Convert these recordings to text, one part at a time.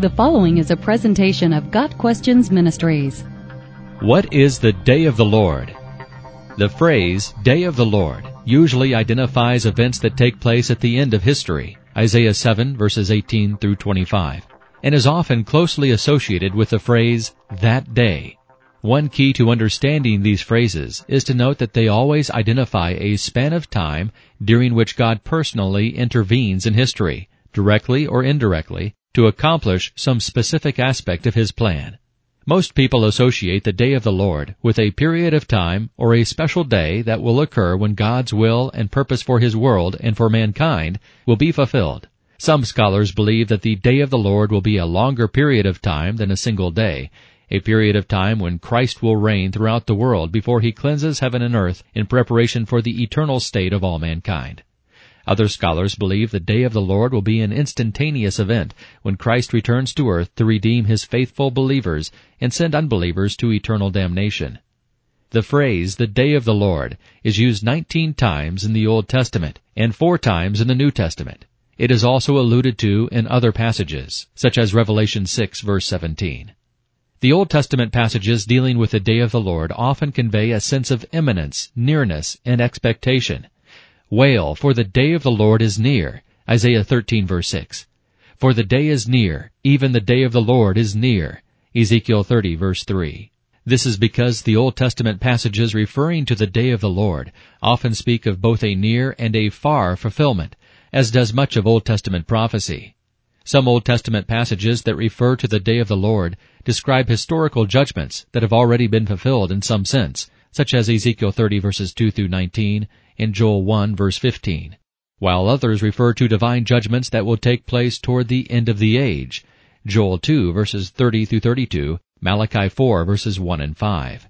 The following is a presentation of Got Questions Ministries. What is the Day of the Lord? The phrase, Day of the Lord, usually identifies events that take place at the end of history, Isaiah 7 verses 18 through 25, and is often closely associated with the phrase, that day. One key to understanding these phrases is to note that they always identify a span of time during which God personally intervenes in history, directly or indirectly, to accomplish some specific aspect of his plan. Most people associate the day of the Lord with a period of time or a special day that will occur when God's will and purpose for his world and for mankind will be fulfilled. Some scholars believe that the day of the Lord will be a longer period of time than a single day, a period of time when Christ will reign throughout the world before he cleanses heaven and earth in preparation for the eternal state of all mankind. Other scholars believe the day of the Lord will be an instantaneous event when Christ returns to earth to redeem his faithful believers and send unbelievers to eternal damnation. The phrase, the day of the Lord, is used 19 times in the Old Testament and four times in the New Testament. It is also alluded to in other passages, such as Revelation 6 verse 17. The Old Testament passages dealing with the day of the Lord often convey a sense of imminence, nearness, and expectation. Wail, for the day of the Lord is near. Isaiah 13 verse 6. For the day is near, even the day of the Lord is near. Ezekiel 30 verse 3. This is because the Old Testament passages referring to the day of the Lord often speak of both a near and a far fulfillment, as does much of Old Testament prophecy. Some Old Testament passages that refer to the day of the Lord describe historical judgments that have already been fulfilled in some sense, such as Ezekiel 30 verses 2 through 19 and Joel 1 verse 15, while others refer to divine judgments that will take place toward the end of the age, Joel 2 verses 30 through 32, Malachi 4 verses 1 and 5.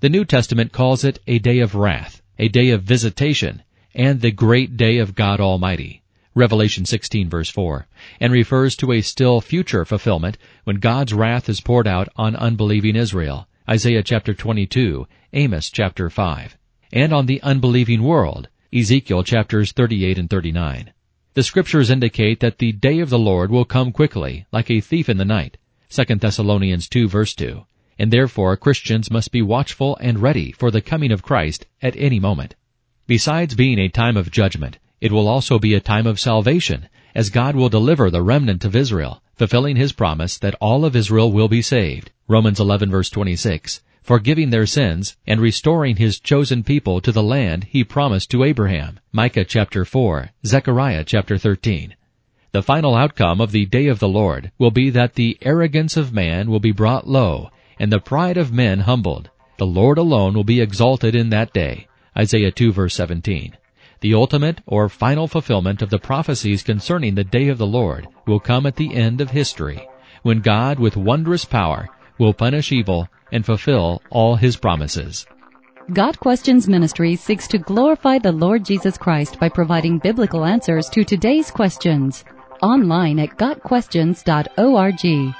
The New Testament calls it a day of wrath, a day of visitation, and the great day of God Almighty. Revelation 16 verse 4, and refers to a still future fulfillment when God's wrath is poured out on unbelieving Israel, Isaiah chapter 22, Amos chapter 5, and on the unbelieving world, Ezekiel chapters 38 and 39. The scriptures indicate that the day of the Lord will come quickly, like a thief in the night, 2 Thessalonians 2 verse 2, and therefore Christians must be watchful and ready for the coming of Christ at any moment. Besides being a time of judgment, it will also be a time of salvation, as God will deliver the remnant of Israel, fulfilling his promise that all of Israel will be saved. Romans 11 verse 26, forgiving their sins and restoring his chosen people to the land he promised to Abraham. Micah chapter 4, Zechariah chapter 13. The final outcome of the day of the Lord will be that the arrogance of man will be brought low and the pride of men humbled. The Lord alone will be exalted in that day. Isaiah 2 verse 17. The ultimate or final fulfillment of the prophecies concerning the day of the Lord will come at the end of history, when God with wondrous power will punish evil and fulfill all his promises. Got Questions Ministry seeks to glorify the Lord Jesus Christ by providing biblical answers to today's questions. Online at GotQuestions.org.